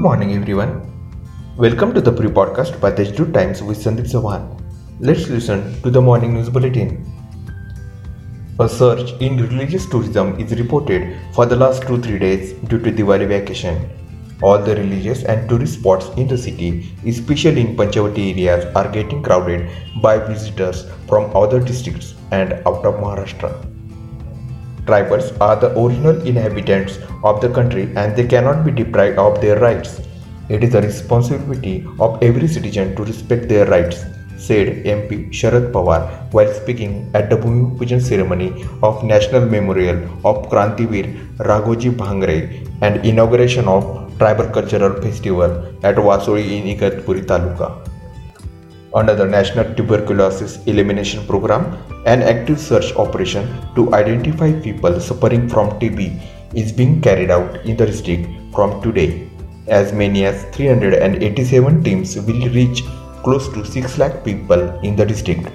morning, everyone. Welcome to the pre podcast by the Deshdoot Times with Sandeep Sawan. Let's listen to the morning news bulletin. A surge in religious tourism is reported for the last 2 3 days due to Diwali vacation. All the religious and tourist spots in the city, especially in Panchavati areas, are getting crowded by visitors from other districts and out of Maharashtra. Tribals are the original inhabitants of the country and they cannot be deprived of their rights. It is the responsibility of every citizen to respect their rights, said MP Sharad Pawar while speaking at the Bhumi Pujan ceremony of National Memorial of Krantivir Raghoji Bhangre and inauguration of Tribal Cultural Festival at Wasoli in Igatpuri Taluka under the National Tuberculosis Elimination Program, an active search operation to identify people suffering from TB is being carried out in the district from today. As many as 387 teams will reach close to 6 lakh people in the district.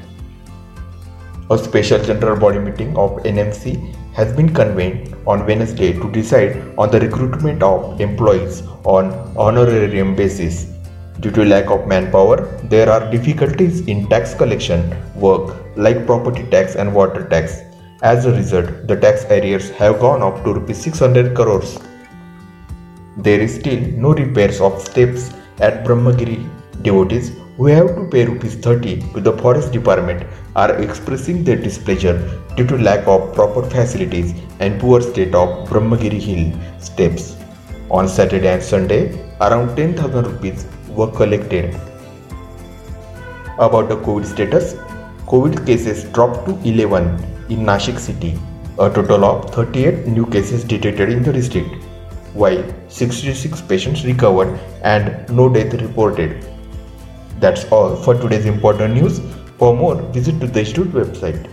A special general body meeting of NMC has been convened on Wednesday to decide on the recruitment of employees on honorarium basis Due to lack of manpower, there are difficulties in tax collection work like property tax and water tax. As a result, the tax arrears have gone up to rupees 600 crores. There is still no repairs of steps at Brahmagiri. Devotees who have to pay rupees 30 to the forest department are expressing their displeasure due to lack of proper facilities and poor state of Brahmagiri hill steps. On Saturday and Sunday, around 10,000 rupees were collected. About the COVID status, COVID cases dropped to 11 in Nashik city. A total of 38 new cases detected in the district, while 66 patients recovered and no death reported. That's all for today's important news. For more, visit to the Institute website.